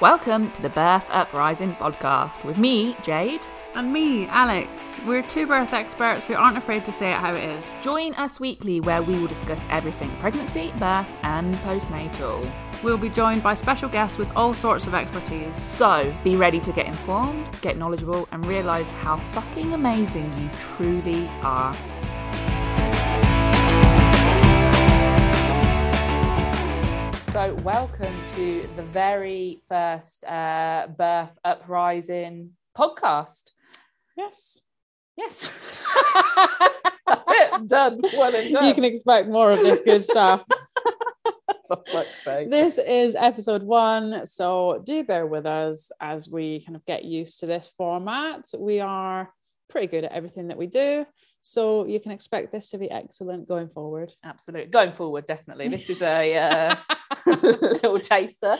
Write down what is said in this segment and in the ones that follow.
Welcome to the Birth Uprising podcast with me, Jade. And me, Alex. We're two birth experts who aren't afraid to say it how it is. Join us weekly where we will discuss everything pregnancy, birth, and postnatal. We'll be joined by special guests with all sorts of expertise. So be ready to get informed, get knowledgeable, and realise how fucking amazing you truly are. So, welcome to the very first uh, Birth Uprising podcast. Yes. Yes. That's it. Done. Well and done. You can expect more of this good stuff. For fuck's sake. this is episode one, so do bear with us as we kind of get used to this format. We are pretty good at everything that we do, so you can expect this to be excellent going forward. Absolutely. Going forward, definitely. This is a uh, little taster.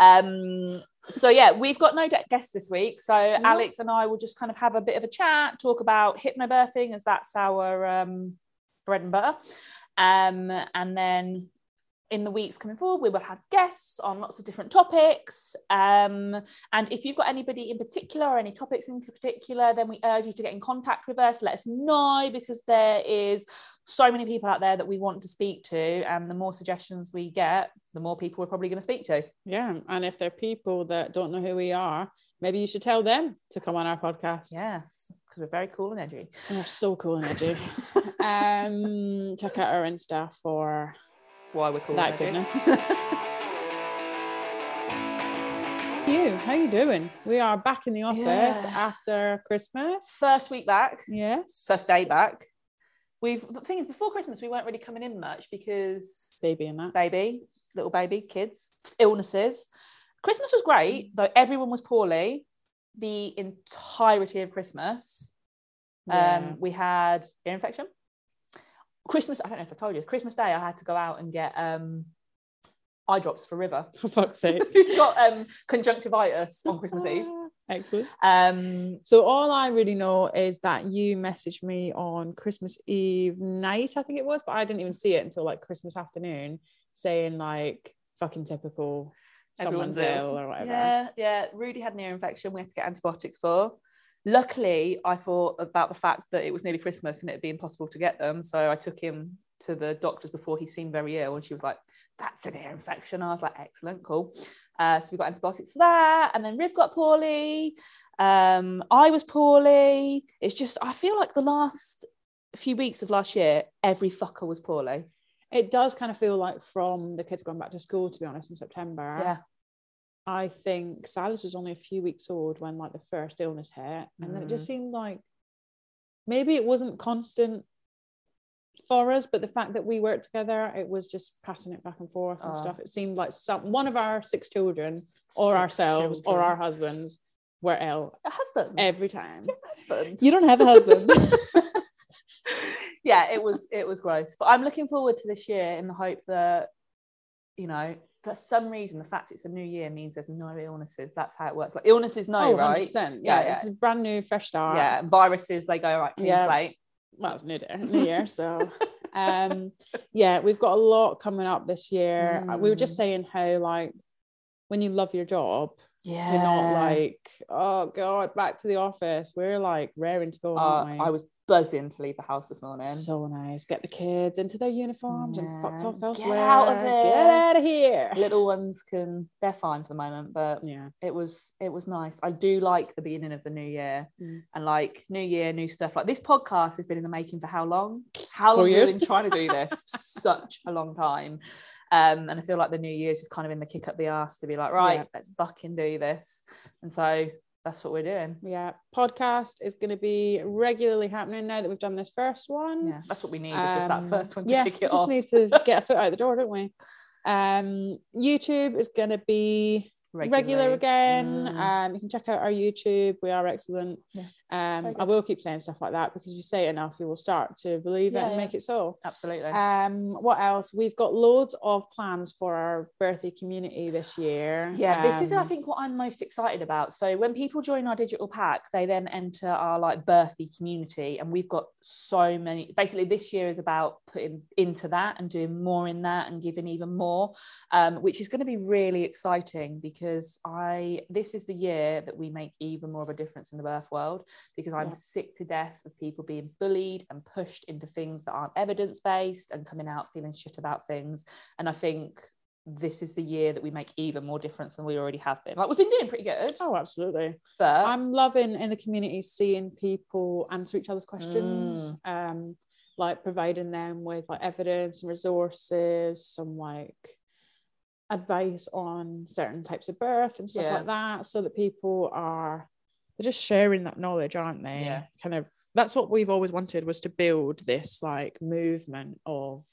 Um, so yeah, we've got no guests this week. So Alex and I will just kind of have a bit of a chat, talk about hypnobirthing, as that's our um, bread and butter. Um, and then in the weeks coming forward, we will have guests on lots of different topics. Um, and if you've got anybody in particular or any topics in particular, then we urge you to get in contact with us. Let us know because there is so many people out there that we want to speak to. And the more suggestions we get, the more people we're probably going to speak to. Yeah, and if there are people that don't know who we are, maybe you should tell them to come on our podcast. Yes, because we're very cool and edgy. They're so cool and edgy. um, check out our Insta for Why we're called that edgy. goodness. you, how you doing? We are back in the office Yeah. after Christmas. First week back, Yes. first day back. We've the thing is before Christmas we weren't really coming in much because baby and that. baby, little baby, kids, illnesses. Christmas was great, though everyone was poorly the entirety of Christmas. Yeah. Um, we had ear infection. Christmas, I don't know if I told you, Christmas Day I had to go out and get um, eye drops for River. for fuck's sake. Got um, conjunctivitis on Christmas Eve. Excellent. Um, So all I really know is that you messaged me on Christmas Eve night, I think it was, but I didn't even see it until like Christmas afternoon, saying like fucking typical someone's ill. or whatever. Yeah, yeah. Rudy had an ear infection. We had to get antibiotics for. Luckily, I thought about the fact that it was nearly Christmas and it'd be impossible to get them. So I took him to the doctors before he seemed very ill, and she was like, "That's an ear infection." I was like, "Excellent, cool." Uh, so we got antibiotics for that, and then Riv got poorly. Um, I was poorly. It's just I feel like the last few weeks of last year, every fucker was poorly. It does kind of feel like from the kids going back to school, to be honest, in September. Yeah. I think Silas was only a few weeks old when like the first illness hit, and then it Mm. just seemed like maybe it wasn't constant for us, but the fact that we worked together, it was just passing it back and forth and Oh. stuff. It seemed like some one of our six children, or Six ourselves, or our husbands, were ill A husband every time. husband. You don't have a husband. yeah, it was it was gross. But I'm looking forward to this year in the hope that, you know, for some reason the fact it's a new year means there's no illnesses. That's how it works. Like illnesses no, oh, right? 100%. Yeah, Yeah, yeah. it's a brand new, fresh start. Yeah, viruses they go right clean Yeah. slate. well, it's new, day, new year, so um, yeah, we've got a lot coming up this year. Uh, We were just Mm. saying how like when you love your job, Yeah, you're not like, oh god, back to the office. We're like raring to go, Uh. I was buzzing to leave the house this morning. so nice. Get the kids into their uniforms and fucked Yeah. off Get out of Get here. out of here. Little ones can they're fine for the moment, but Yeah. it was it was nice. I do like the beginning of the new year Mm. and like new year, new stuff. Like this podcast has been in the making for how long? How Four long have years. we been trying to do this? Such a long time. Um, and I feel like the new year is just kind of in the kick up the ass to be like, right, Yeah. let's fucking do this. And so that's what we're doing. Yeah. Podcast is going to be regularly happening now that we've done this first one. Yeah, that's what we need. Is just that Um, first one to yeah, kick it off. we just need to get a foot out the door, don't we? Um, YouTube is going to be regular regularly. again. Mm. Um, you can check out our YouTube. We are excellent. Yeah. Um, I will keep saying stuff like that because you say it enough, you will start to believe it and yeah. make it so. Absolutely. Um, what else? We've got loads of plans for our birthday community this year. Yeah, this is I Um, think what I'm most excited about. So when people join our digital pack, they then enter our like birthday community, and we've got so many. Basically, this year is about putting into that and doing more in that and giving even more, um, which is going to be really exciting because I this is the year that we make even more of a difference in the birth world because I'm Yeah. sick to death of people being bullied and pushed into things that aren't evidence based and coming out feeling shit about things. And I think this is the year that we make even more difference than we already have been. Like we've been doing pretty good, Oh, absolutely. but I'm loving in the community seeing people answer each other's questions. Mm. Um, like providing them with like evidence and resources, some like advice on certain types of birth and stuff Yeah. like that, so that people are they're just sharing that knowledge, aren't they? Yeah. Kind of that's what we've always wanted was to build this like movement of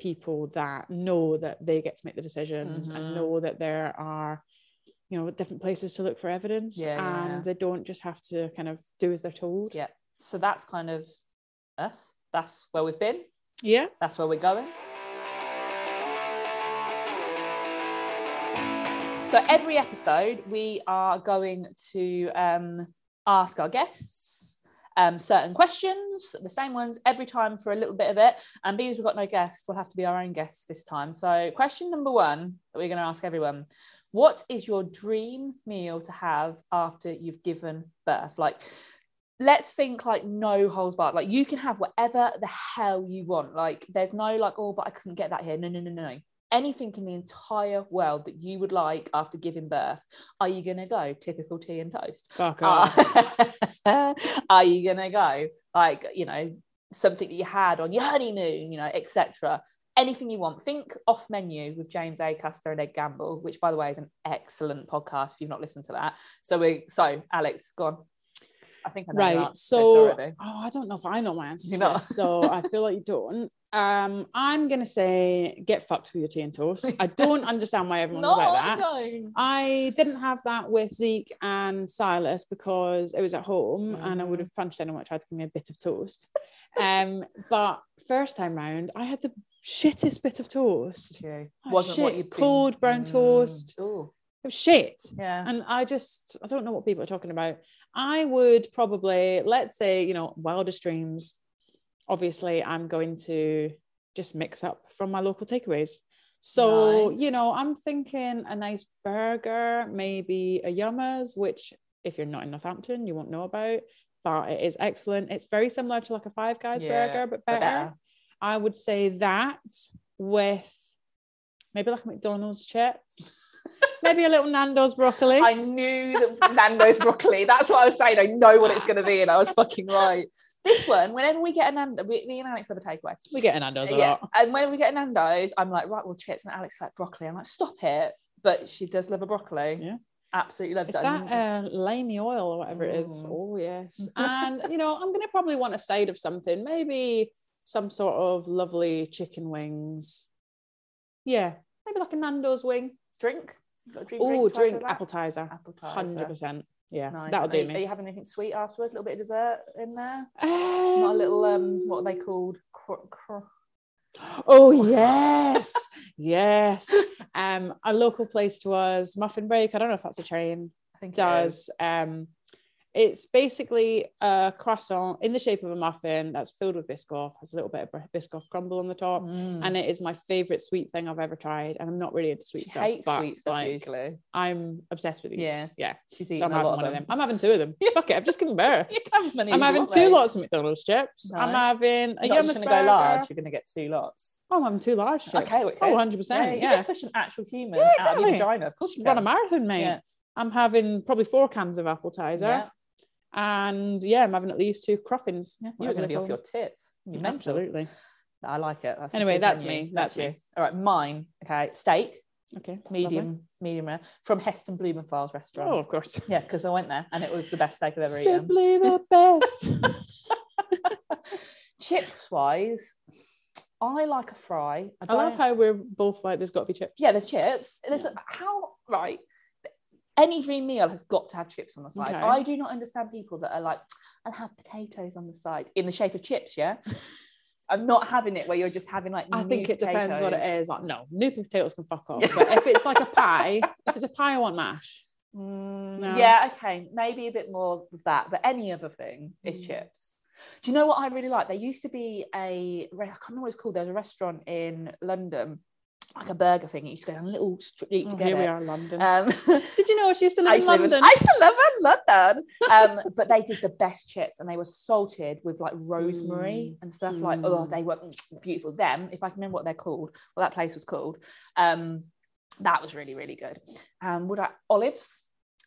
people that know that they get to make the decisions Mhm. and know that there are you know different places to look for evidence Yeah, yeah, and yeah. they don't just have to kind of do as they're told yeah. So that's kind of us. That's where we've been. yeah That's where we're going. So every episode, we are going to um, ask our guests um, certain questions, the same ones every time for a little bit of it. And because we've got no guests, we'll have to be our own guests this time. So, question number one that we're going to ask everyone What is your dream meal to have after you've given birth? Like, let's think like no holes barred. Like, you can have whatever the hell you want. Like, there's no like, oh, but I couldn't get that here. No, no, no, no. Anything in the entire world that you would like after giving birth, are you going to go typical tea and toast? fuck uh, off. Are, are you gonna go like you know something that you had on your honeymoon, you know, etc. Anything you want. Think off menu with James Acaster and Ed Gamble, which by the way is an excellent podcast if you've not listened to that. So we so Alex, go on. I think I know right to so oh i don't know if i know my answer to so i feel like you don't um i'm gonna say get fucked with your tea and toast i don't understand why everyone's No, about that don't. I didn't have that with Zeke and Silas because it was at home and I would Mhm. have punched anyone that tried to give me a bit of toast. Um, but first time round, I had the shittest bit of toast. You. Oh, Wasn't what you'd been- Cold brown Mm, toast. ooh, It was shit. yeah. And I just, I don't know what people are talking about. I would probably, let's say, you know, wildest dreams. Obviously, I'm going to just mix up from my local takeaways. So, you know, I'm thinking a nice burger, maybe a Yummers, which if you're not in Northampton, you won't know about, but it is excellent. It's very similar to like a Five Guys Yeah, burger, but but better. better. I would say that with maybe like a McDonald's chips, maybe a little Nando's broccoli. I knew that Nando's broccoli. That's what I was saying. I know what it's going to be, and I was fucking right. This one, whenever we get a Nando, we, me and Alex have a takeaway. we get a Nando's a yeah, lot. and whenever we get a Nando's, I'm like, right, well, chips, and Alex like broccoli. I'm like, stop it. But she does love a broccoli. Yeah. absolutely loves Is it. that uh, limey oil or whatever it is? Oh yes. And you know, I'm gonna probably want a side of something, maybe some sort of lovely chicken wings. Yeah, maybe like a Nando's wing. drink? You got a Oh, add drink Appletiser. Appletiser. Hundred percent. Yeah, Nice. that'll Are do you- Are me. you having anything sweet afterwards? A little bit of dessert in there? Not a little um, what are they called? Cro- cro- Oh yes, yes. Um, a local place to us, Muffin Break. I don't know if that's a chain. I think. Does um, it's basically a croissant in the shape of a muffin that's filled with Biscoff, has a little bit of Biscoff crumble on the top, Mm. and it is my favorite sweet thing I've ever tried. And I'm not really into sweet She stuff, hates but sweet stuff like, usually. I'm obsessed with these. Yeah. yeah. She's So eating I'm a having lot one of them. them. I'm having two of them. Fuck it, I've just given birth. You can have as many I'm having two lots of McDonald's chips. I'm having a You're not just to burger. go large. You're going to get two lots. Oh, I'm having two large chips. Okay, okay. Oh, 100 percent. Yeah, Yeah, you just push an actual human Yeah, out of your exactly. vagina. Of course, you run a marathon, mate. Yeah. I'm having probably four cans of Appletiser, Yeah, and yeah, I'm having at least two cruffins. yeah. You're going to be off your tits. You. Absolutely. I like it. That's Anyway, that's menu. me. That's you. me. All right, mine. Okay, steak, Okay. medium, medium rare from Heston Blumenthal's restaurant. Oh, of course. Yeah, because I went there and it was the best steak I've ever eaten. Simply the best. Chips wise, I like a fry. I, I love how we're both like, there's got to be chips. yeah, there's chips. There's a, how right. Any dream meal has got to have chips on the side. Okay. I do not understand people that are like, I'll have potatoes on the side in the shape of chips. Yeah, I'm not having it where you're just having like. I think it depends what it is. Like, no, new potatoes can fuck off. But if it's like a pie, if it's a pie, I want mash. Mm, No. Yeah, okay, maybe a bit more of that, but any other thing is Mm. chips. Do you know what I really like? There used to be a I can't remember what it's called. There's a restaurant in London, like a burger thing. It used to go down a little street to Oh, get here it. we are, in London. Um, Did you know she used to live I in to live in, London? I used to live in London. Um, but they did the best chips and they were salted with like rosemary and stuff like, oh, Mm. they were mm, beautiful. Them, if I can remember what they're called, what that place was called, um, that was really, really good. Um, would I, olives,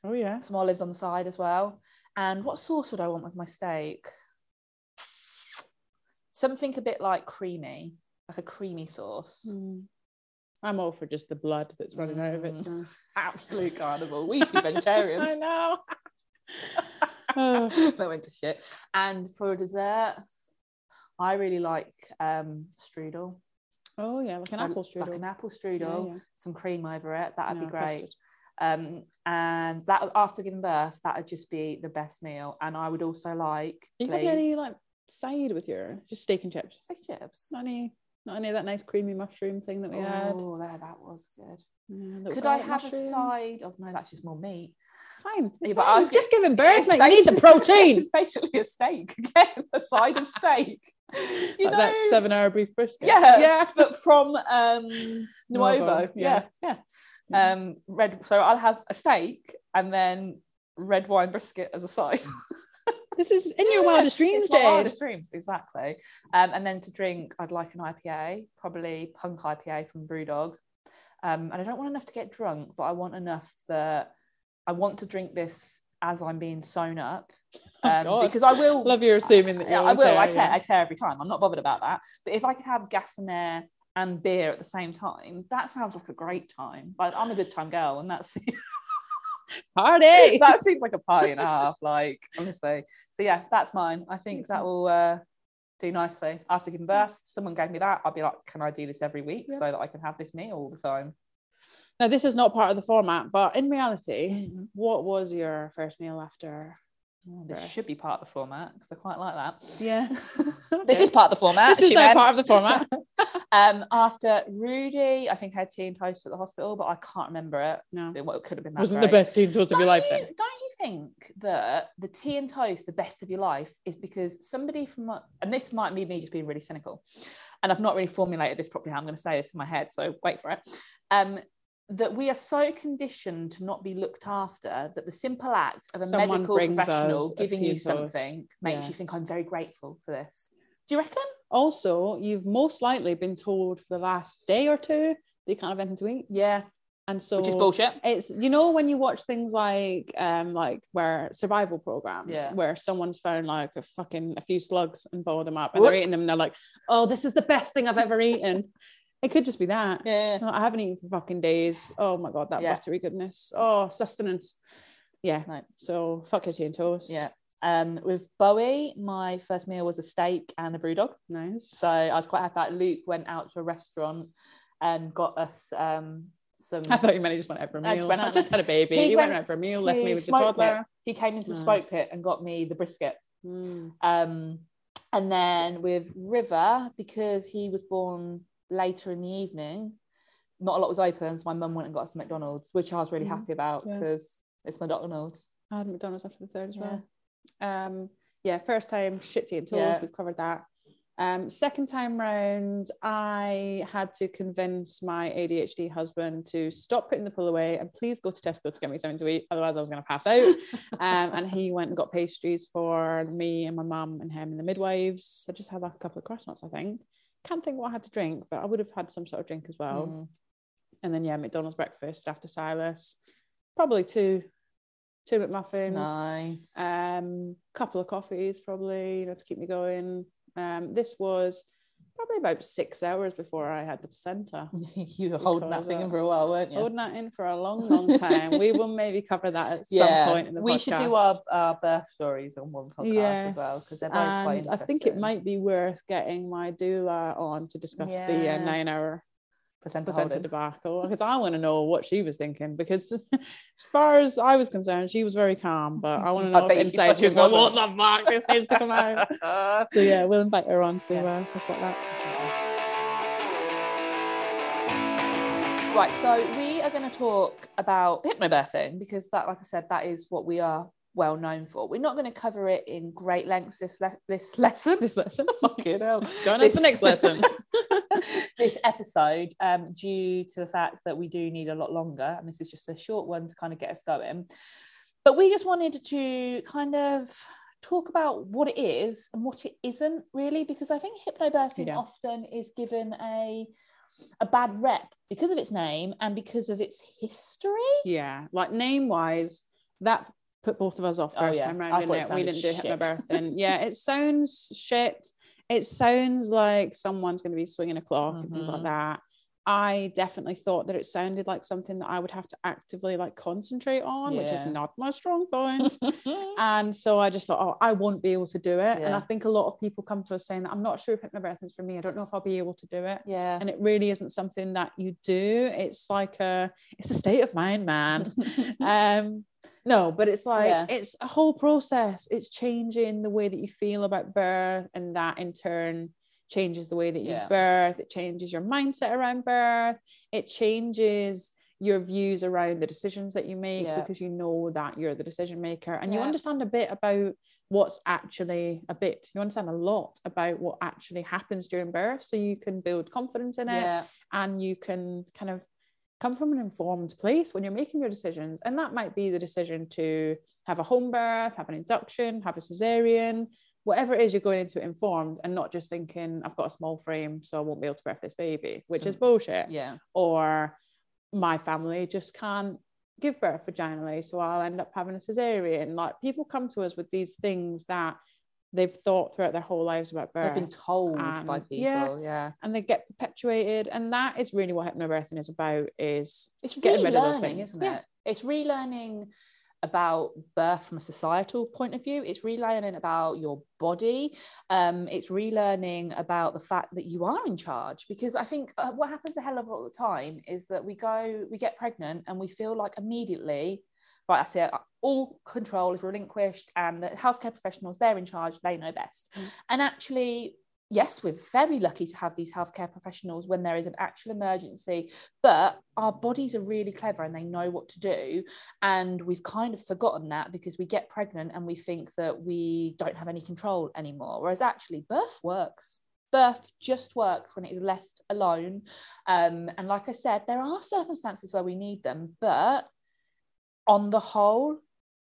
oh yeah. some olives on the side as well. And what sauce would I want with my steak? Something a bit like creamy, like a creamy sauce. Mm. I'm all for just the blood that's running out of it. Mm. to be honest. Absolute carnival. We should be vegetarians. I know. Oh. that went to shit. And for a dessert, I really like um, strudel. Oh yeah, like an So apple strudel. Like an apple Yeah, strudel, yeah. some cream over it. That'd No, be great. Um, and that after giving birth, that'd just be the best meal. And I would also like You got please, any like side with your just steak and chips? steak chips. Not any, not any of that nice creamy mushroom thing that we had. Oh, there, that was good. Yeah, Could I have a side of no? That's just more meat. Fine. Yeah, but. I I was just giving birth, mate. You need the protein. It's basically a steak again, a side of steak. You Like know, that seven hour beef brisket. Yeah, Yeah. but from um Nuovo. Nuovo, Yeah, yeah. Mhm. Um, red. So I'll have a steak and then red wine brisket as a side. This is in your wildest dreams, Jade. wildest dreams, exactly. Um, and then to drink, I'd like an IPA, probably punk IPA from Brewdog. Um, and I don't want enough to get drunk, but I want enough that I want to drink this as I'm being sewn up. Oh, Um, God. because I will Love you assuming that yeah, I will. I tear, tear, yeah. I tear every time. I'm not bothered about that. But if I could have gas and air and beer at the same time, that sounds like a great time. Like I'm a good time girl, and that's Party. that seems like a party and a half. Like honestly, so yeah, that's mine. I think that will uh, do nicely after giving birth. Someone gave me that. I'd be like, can I do this every week Yeah. so that I can have this meal all the time? Now, this is not part of the format, but in reality, Mhm. what was your first meal after? Oh, this should be part of the format because I quite like that. Yeah. This is part of the format. This is meant. part of the format. um, after Rudy, I think I had tea and toast at the hospital, but I can't remember it. No. It well, it could have been that Wasn't the great. best tea and toast of your Don't life then. Don't you think that the tea and toast, the best of your life, is because somebody from, and this might be me just being really cynical, and I've not really formulated this properly. how I'm going to say this in my head, so wait for it. Um, that we are so conditioned to not be looked after that the simple act of a Someone medical professional giving you something makes you think I'm very grateful for this. Do you reckon? Also, you've most likely been told for the last day or two that you can't have anything to eat. Yeah, And so which is bullshit. it's you know when you watch things like um like where survival programs Yeah. where someone's found like a fucking a few slugs and boiled them up and they're eating them and they're like oh this is the best thing I've ever eaten it could just be that Yeah. No, I haven't eaten for fucking days oh my god that Yeah. buttery goodness oh sustenance yeah No. so fuck your tea and toast Yeah. Um, with Bowie, my first meal was a steak and a BrewDog. nice So I was quite happy. That Luke went out to a restaurant and got us um, some. I thought you meant he just went out for a I meal just went I just had a baby he, went out for a meal left me with the toddler pit. He came into the smoke pit and got me the brisket. Mm. Um, and then with River, because he was born later in the evening, not a lot was open. So my mum went and got us McDonald's, which I was really Mhm. happy about Yeah. because it's McDonald's. I had McDonald's after the third as Yeah. well. Um, yeah, first time shit tea and toast. Yeah. We've covered that. Um, second time round, I had to convince my ADHD husband to stop putting the pull away and please go to Tesco to get me something to eat. Otherwise, I was going to pass out. um, and he went and got pastries for me and my mum and him and the midwives. I just had like a couple of croissants, I think. Can't think what I had to drink, but I would have had some sort of drink as well. Mm. And then yeah, McDonald's breakfast after Silas. Probably two, two McMuffins Nice. um couple of coffees probably you know to keep me going um this was probably about six hours before i had the placenta you were holding that thing uh, in for a while, weren't you? holding that in for a long long time we will maybe cover that at some point in the we should do our, our birth stories on one podcast as well because they're both quite interesting. i think it might be worth getting my doula on to discuss the uh, Yeah. Placenta, placenta debacle because I want to know what she was thinking because as far as I was concerned, she was very calm, but I want to I know bet if inside she was going, what the fuck, this needs to come out. So yeah, we'll invite her on to Yeah. uh, talk about that. Right, so we are going to talk about hypnobirthing because that, like I said, that is what we are well known for. We're not going to cover it in great lengths this le- this lesson. This lesson. Fucking hell. Join us for next lesson. this episode, um, due to the fact that we do need a lot longer, and this is just a short one to kind of get us going. But we just wanted to kind of talk about what it is and what it isn't really, because I think hypnobirthing Yeah. often is given a a bad rep because of its name and because of its history. Yeah, like name wise, that put both of us off Oh, first yeah. time round, thought didn't it it? We didn't do shit. hypnobirthing. yeah, it sounds shit. It sounds like someone's going to be swinging a clock and things like Mhm. that. I definitely thought that it sounded like something that I would have to actively like concentrate on, which is not my strong point. and so I just thought, oh, I won't be able to do it. And I think a lot of people come to us saying that I'm not sure if hypnobirthing is for me. I don't know if I'll be able to do it yeah. and it really isn't something that you do it's like a it's a state of mind man um no but it's like Yeah. it's a whole process it's changing the way that you feel about birth and that in turn changes the way that you Yeah. birth it changes your mindset around birth it changes your views around the decisions that you make Yeah. because you know that you're the decision maker and you understand a bit about what's actually a bit you understand a lot about what actually happens during birth so you can build confidence in it yeah. and you can kind of come from an informed place when you're making your decisions and that might be the decision to have a home birth have an induction have a cesarean whatever it is you're going into informed and not just thinking i've got a small frame so i won't be able to birth this baby which is bullshit Yeah. or my family just can't give birth vaginally so i'll end up having a cesarean like people come to us with these things that they've thought throughout their whole lives about birth They've been told by people. yeah. yeah. and they get perpetuated and that is really what hypnobirthing is about is it's getting rid of those things. isn't Yeah. it? It's relearning about birth from a societal point of view. It's relearning about your body. Um, it's relearning about the fact that you are in charge. Because I think uh, what happens a hell of a lot of the time is that we go, we get pregnant, and we feel like immediately, right, that's it. All control is relinquished, and the healthcare professionals they're in charge. They know best. Mm. And actually. Yes, we're very lucky to have these healthcare professionals when there is an actual emergency but our bodies are really clever and they know what to do and we've kind of forgotten that because we get pregnant and we think that we don't have any control anymore whereas actually birth works birth just works when it is left alone um, and like i said there are circumstances where we need them but on the whole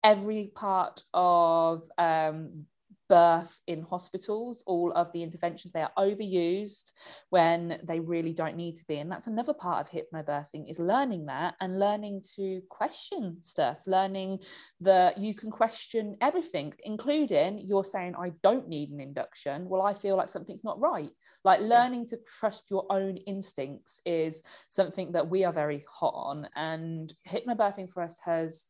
every part of um, birth in hospitals all of the interventions they are overused when they really don't need to be. And that's another part of hypnobirthing is learning that and learning to question stuff learning that you can question everything including you're saying i don't need an induction. Well i feel like something's not right. Like learning to trust your own instincts is something that we are very hot on. And hypnobirthing for us has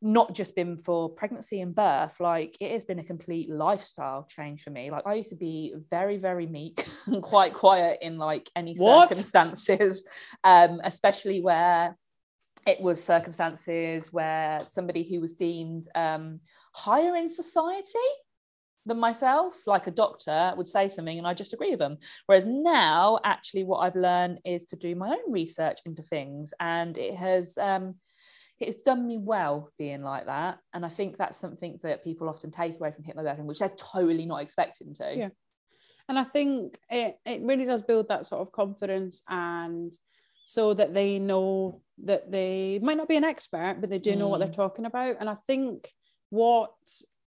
not just been for pregnancy and birth like it has been a complete lifestyle change for me like i used to be very very meek and quite quiet in like any What? circumstances um especially where it was circumstances where somebody who was deemed um higher in society than myself like a doctor would say something and i just agree with them whereas now actually what i've learned is to do my own research into things and it has um it's done me well being like that and i think that's something that people often take away from hypnobirthing which they're totally not expecting to Yeah. and i think it, it really does build that sort of confidence and so that they know that they might not be an expert but they do know what they're Mm. talking about and i think what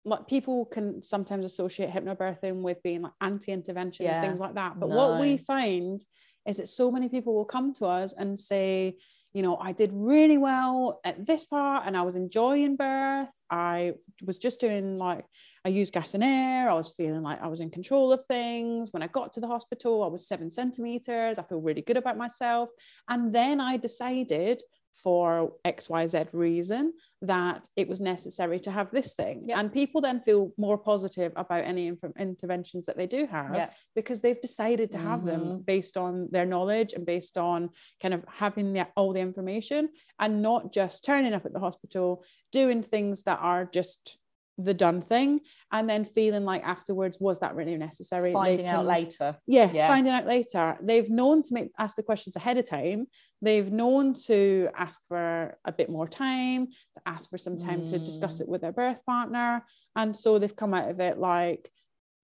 like people can sometimes associate hypnobirthing with being like anti-intervention Yeah. and things like that but what we find is that so many people will come to us and say you know i did really well at this part and i was enjoying birth i was just doing like I used gas and air. I was feeling like I was in control of things. When I got to the hospital, I was seven centimeters. I feel really good about myself. And then I decided for xyz reason that it was necessary to have this thing Yeah. and people then feel more positive about any inf- interventions that they do have Yeah. because they've decided to have them mm-hmm. based on their knowledge and based on kind of having the, all the information and not just turning up at the hospital doing things that are just the done thing and then feeling like afterwards was that really necessary Finding out later. Yes, Yeah. finding out later. They've known to make ask the questions ahead of time. They've known to ask for a bit more time, to ask for some time to discuss Mm. it with their birth partner. And so they've come out of it like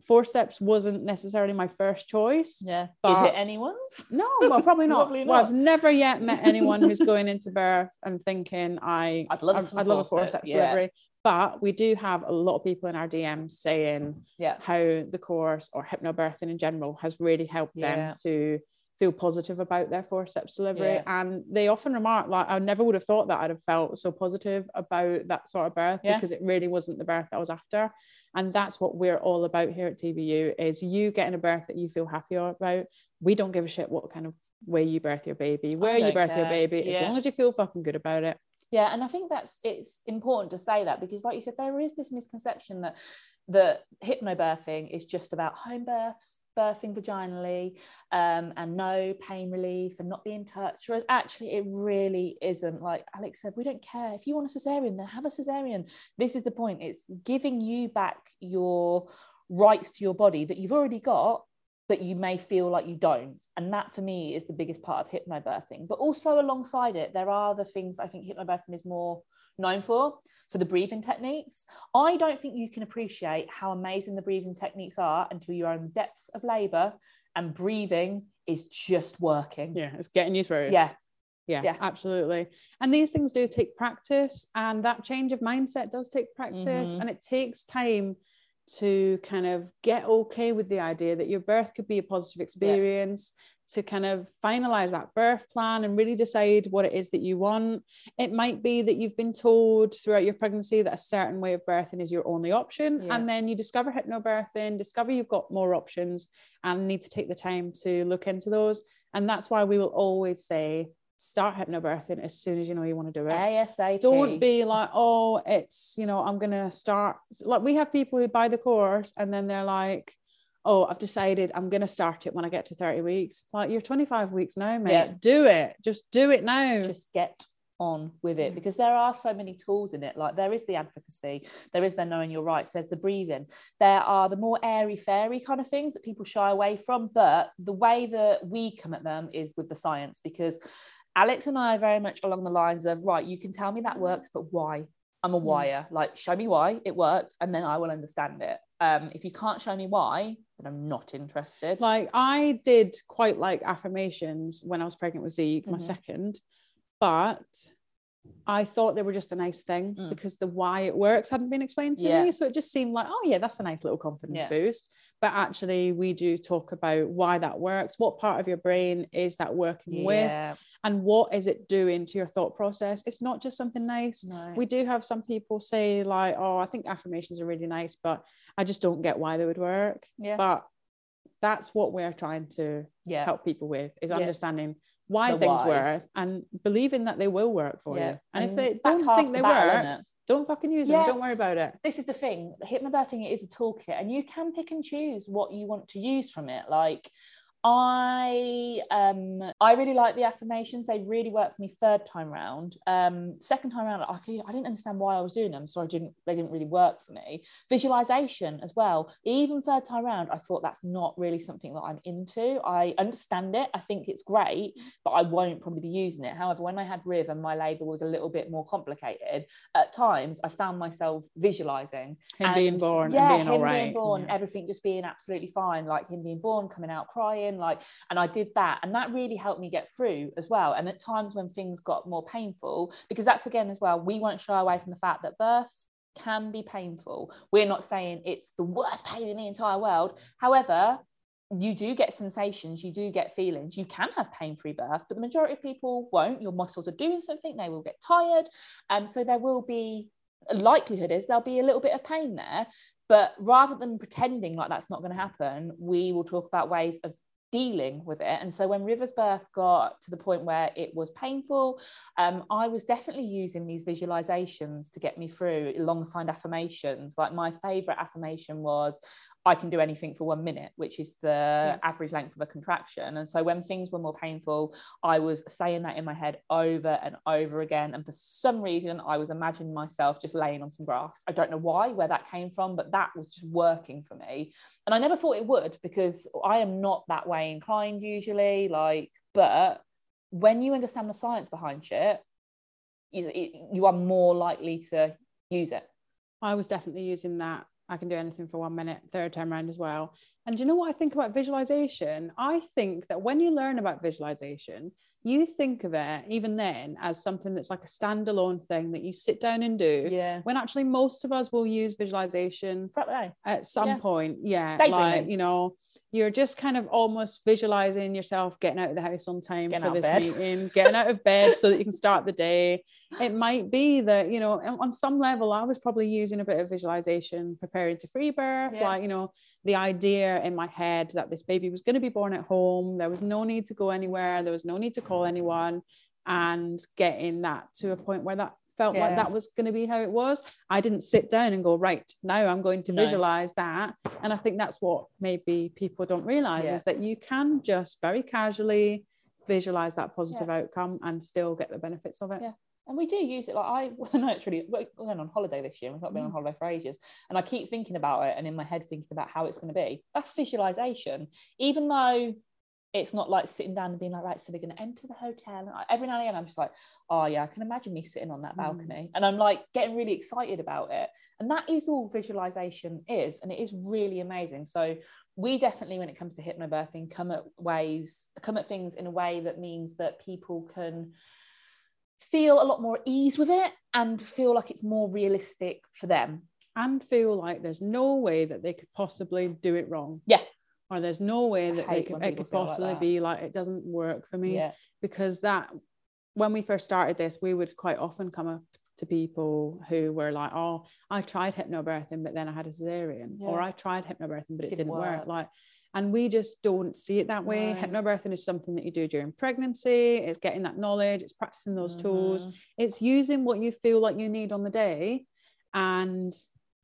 forceps wasn't necessarily my first choice. Yeah. Is it anyone's? No, well, probably not. Probably Well. I've never yet met anyone who's going into birth and thinking I I'd love I'd, I'd love a forceps, forceps yeah. delivery. But we do have a lot of people in our DMs saying Yeah. how the course or hypnobirthing in general has really helped Yeah. them to feel positive about their forceps delivery. Yeah. And they often remark, like, I never would have thought that I'd have felt so positive about that sort of birth Yeah. because it really wasn't the birth I was after. And that's what we're all about here at TBU is you getting a birth that you feel happy about. We don't give a shit what kind of way you birth your baby, where you birth your care. baby, as long as you feel fucking good about it. Yeah, and I think that's it's important to say that because, like you said, there is this misconception that that hypnobirthing is just about home births, birthing vaginally, um, and no pain relief and not being touched. Whereas actually, it really isn't. Like Alex said, we don't care if you want a cesarean, then have a cesarean. This is the point. It's giving you back your rights to your body that you've already got but you may feel like you don't. And that for me is the biggest part of hypnobirthing. But also alongside it, there are the things I think hypnobirthing is more known for. So the breathing techniques. I don't think you can appreciate how amazing the breathing techniques are until you're in the depths of labor and breathing is just working. Yeah, it's getting you through. Yeah. yeah, Yeah. absolutely. And these things do take practice, and that change of mindset does take practice, Mhm. and it takes time to kind of get okay with the idea that your birth could be a positive experience. To kind of finalize that birth plan and really decide what it is that you want. It might be that you've been told throughout your pregnancy that a certain way of birthing is your only option. Yeah. And then you discover hypnobirthing, discover you've got more options and need to take the time to look into those. And that's why we will always say start hypnobirthing as soon as you know you want to do it. ASAP. Don't be like, oh, it's, you know, I'm going to start. Like, we have people who buy the course and then they're like, oh, I've decided I'm going to start it when I get to 30 weeks. Like, you're 25 weeks now, mate. Yeah. Do it. Just do it now. just get on with it Mm. because there are so many tools in it like there is the advocacy there is the knowing your rights there's the breathing there are the more airy fairy kind of things that people shy away from but the way that we come at them is with the science because alex and i are very much along the lines of right you can tell me that works but why i'm a Mm. wire like show me why it works and then i will understand it um if you can't show me why then i'm not interested like I did quite like affirmations when I was pregnant with Zeke, my Mhm. second, but I thought they were just a nice thing Mm. because the why it works hadn't been explained to Yeah. me. So it just seemed like, oh yeah, that's a nice little confidence Yeah. boost. But actually, we do talk about why that works, what part of your brain is that working with, yeah and what is it doing to your thought process. It's not just something nice. no We do have some people say like, oh, I think affirmations are really nice, but I just don't get why they would work yeah but that's what we're trying to yeah help people with is Yeah. understanding why The things why. work and believing that they will work for Yeah. you and, if they don't think they battle, work don't fucking use Yeah. them don't worry about it this is the thing hypnobirthing is a toolkit and you can pick and choose what you want to use from it like I um I really like the affirmations. They really worked for me third time round. Um, second time round, I, I didn't understand why I was doing them, so I didn't. They didn't really work for me. Visualization as well. Even third time round, I thought that's not really something that I'm into. I understand it. I think it's great, but I won't probably be using it. However, when I had Riv and my labour was a little bit more complicated, at times I found myself visualizing him being born yeah, and being him all right being born, Yeah. everything just being absolutely fine, like him being born, coming out crying, like, and I did that, and that really helped me get through as well. And at times when things got more painful, because that's again as well, we won't shy away from the fact that birth can be painful. We're not saying it's the worst pain in the entire world. However, you do get sensations, you do get feelings. You can have pain-free birth, but the majority of people won't. Your muscles are doing something, they will get tired, and so there will be a likelihood is there'll be a little bit of pain there. But rather than pretending like that's not going to happen, we will talk about ways of dealing with it. And so when River's birth got to the point where it was painful, um, I was definitely using these visualizations to get me through alongside affirmations. Like my favorite affirmation was, I can do anything for one minute, which is the yeah. average length of a contraction. And so when things were more painful, I was saying that in my head over and over again. And for some reason, I was imagining myself just laying on some grass. I don't know why, where that came from, but that was just working for me. And I never thought it would because I am not that way inclined usually. Like, but when you understand the science behind shit, you, you are more likely to use it. I was definitely using that I can do anything for one minute, third time around as well. And do you know what I think about visualization? I think that when you learn about visualization, you think of it even then as something that's like a standalone thing that you sit down and do. Yeah. When actually most of us will use visualization at some yeah. point. Yeah. like, you know, you're just kind of almost visualizing yourself getting out of the house on time getting for this meeting, getting out of bed so that you can start the day. It might be that, you know, on some level, I was probably using a bit of visualization preparing to free birth, yeah. like, you know, the idea in my head that this baby was going to be born at home. There was no need to go anywhere, there was no need to call anyone, and getting that to a point where that felt yeah. like that was going to be how it was. I didn't sit down and go, right, now I'm going to no. visualize that. And I think that's what maybe people don't realize yeah. is that you can just very casually visualize that positive yeah. outcome and still get the benefits of it. Yeah. And we do use it like I know it's really we're going on holiday this year. We've not been mm. on holiday for ages. And I keep thinking about it and in my head thinking about how it's going to be. That's visualization. Even though it's not like sitting down and being like, right, so we're going to enter the hotel. And every now and again, I'm just like, oh yeah, I can imagine me sitting on that hmm. balcony, mm. and I'm like getting really excited about it. And that is all visualization is, and it is really amazing. So we definitely, when it comes to hypnobirthing, come at ways, come at things in a way that means that people can feel a lot more ease with it and feel like it's more realistic for them and feel like there's no way that they could possibly do it wrong. Yeah, or there's no way that they could, it could possibly like be like it doesn't work for me yeah. because that when we first started this we would quite often come up to people who were like oh i tried hypnobirthing but then i had a cesarean yeah. or i tried hypnobirthing but it didn't, didn't work. work. like and we just don't see it that way no. hypnobirthing is something that you do during pregnancy it's getting that knowledge it's practicing those mm-hmm. tools it's using what you feel like you need on the day and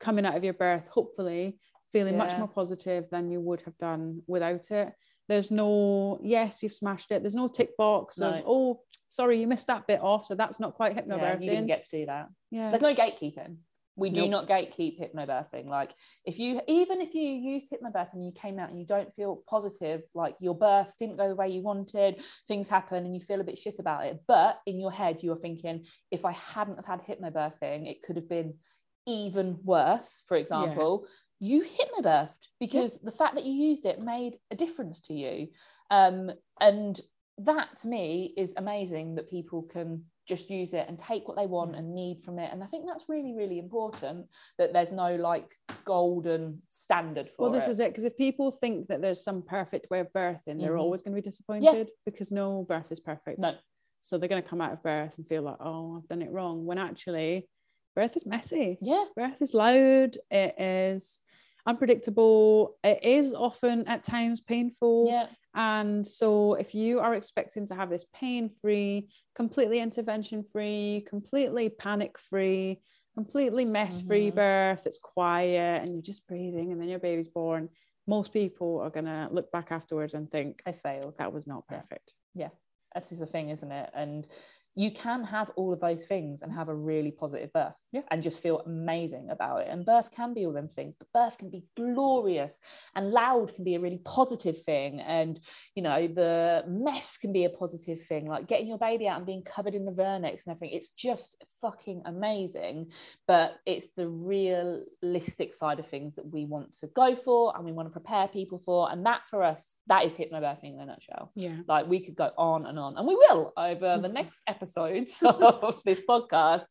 coming out of your birth hopefully feeling yeah. much more positive than you would have done without it. There's no, yes, you've smashed it. There's no tick box no. of, oh, sorry, you missed that bit off. So that's not quite hypnobirthing. Yeah, you didn't get to do that. Yeah. There's no gatekeeping. We do nope. not gatekeep hypnobirthing. Like if you, even if you use hypnobirthing and you came out and you don't feel positive, like your birth didn't go the way you wanted, things happen and you feel a bit shit about it. But in your head, you're thinking, if I hadn't have had hypnobirthing, it could have been even worse, for example. Yeah you hypnobirthed because the fact that you used it made a difference to you. Um, and that to me is amazing that people can just use it and take what they want and need from it. And I think that's really, really important that there's no like golden standard for Well, this it. is it. Because if people think that there's some perfect way of birthing, mm-hmm. they're always going to be disappointed yeah. because no birth is perfect. No. So they're going to come out of birth and feel like, oh, I've done it wrong. When actually, birth is messy. Yeah. Birth is loud. It is unpredictable. It is often at times painful. Yeah. And so, if you are expecting to have this pain free, completely intervention free, completely panic free, completely mess free mm-hmm. birth, it's quiet and you're just breathing and then your baby's born, most people are going to look back afterwards and think, I failed. That was not perfect. Yeah. yeah. That's just the thing, isn't it? And you can have all of those things and have a really positive birth yeah. and just feel amazing about it. And birth can be all them things, but birth can be glorious and loud can be a really positive thing. And, you know, the mess can be a positive thing, like getting your baby out and being covered in the vernix and everything. It's just fucking amazing. But it's the realistic side of things that we want to go for and we want to prepare people for. And that for us, that is hypnobirthing in a nutshell. Yeah. Like we could go on and on, and we will over the mm-hmm. next episode episodes of this podcast,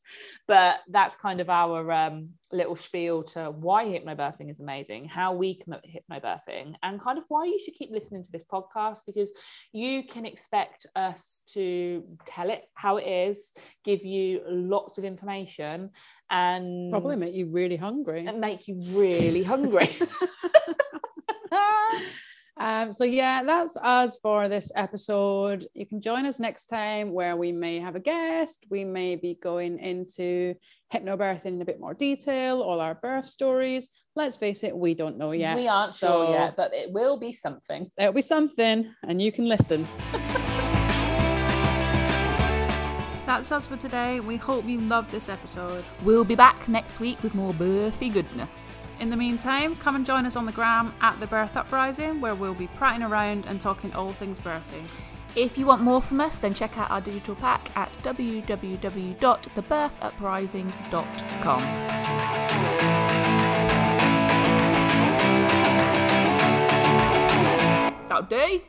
but that's kind of our um, little spiel to why hypnobirthing is amazing, how we come at hypnobirthing, and kind of why you should keep listening to this podcast because you can expect us to tell it how it is, give you lots of information, and probably make you really hungry and make you really hungry. Um, so yeah, that's us for this episode. You can join us next time where we may have a guest. We may be going into hypnobirthing in a bit more detail, all our birth stories. Let's face it, we don't know yet. We aren't So sure yet, but it will be something. It'll be something, and you can listen. That's us for today. We hope you loved this episode. We'll be back next week with more birthy goodness. In the meantime, come and join us on the gram at the Birth Uprising, where we'll be prattling around and talking all things birthing. If you want more from us, then check out our digital pack at www.thebirthuprising.com. That'll do.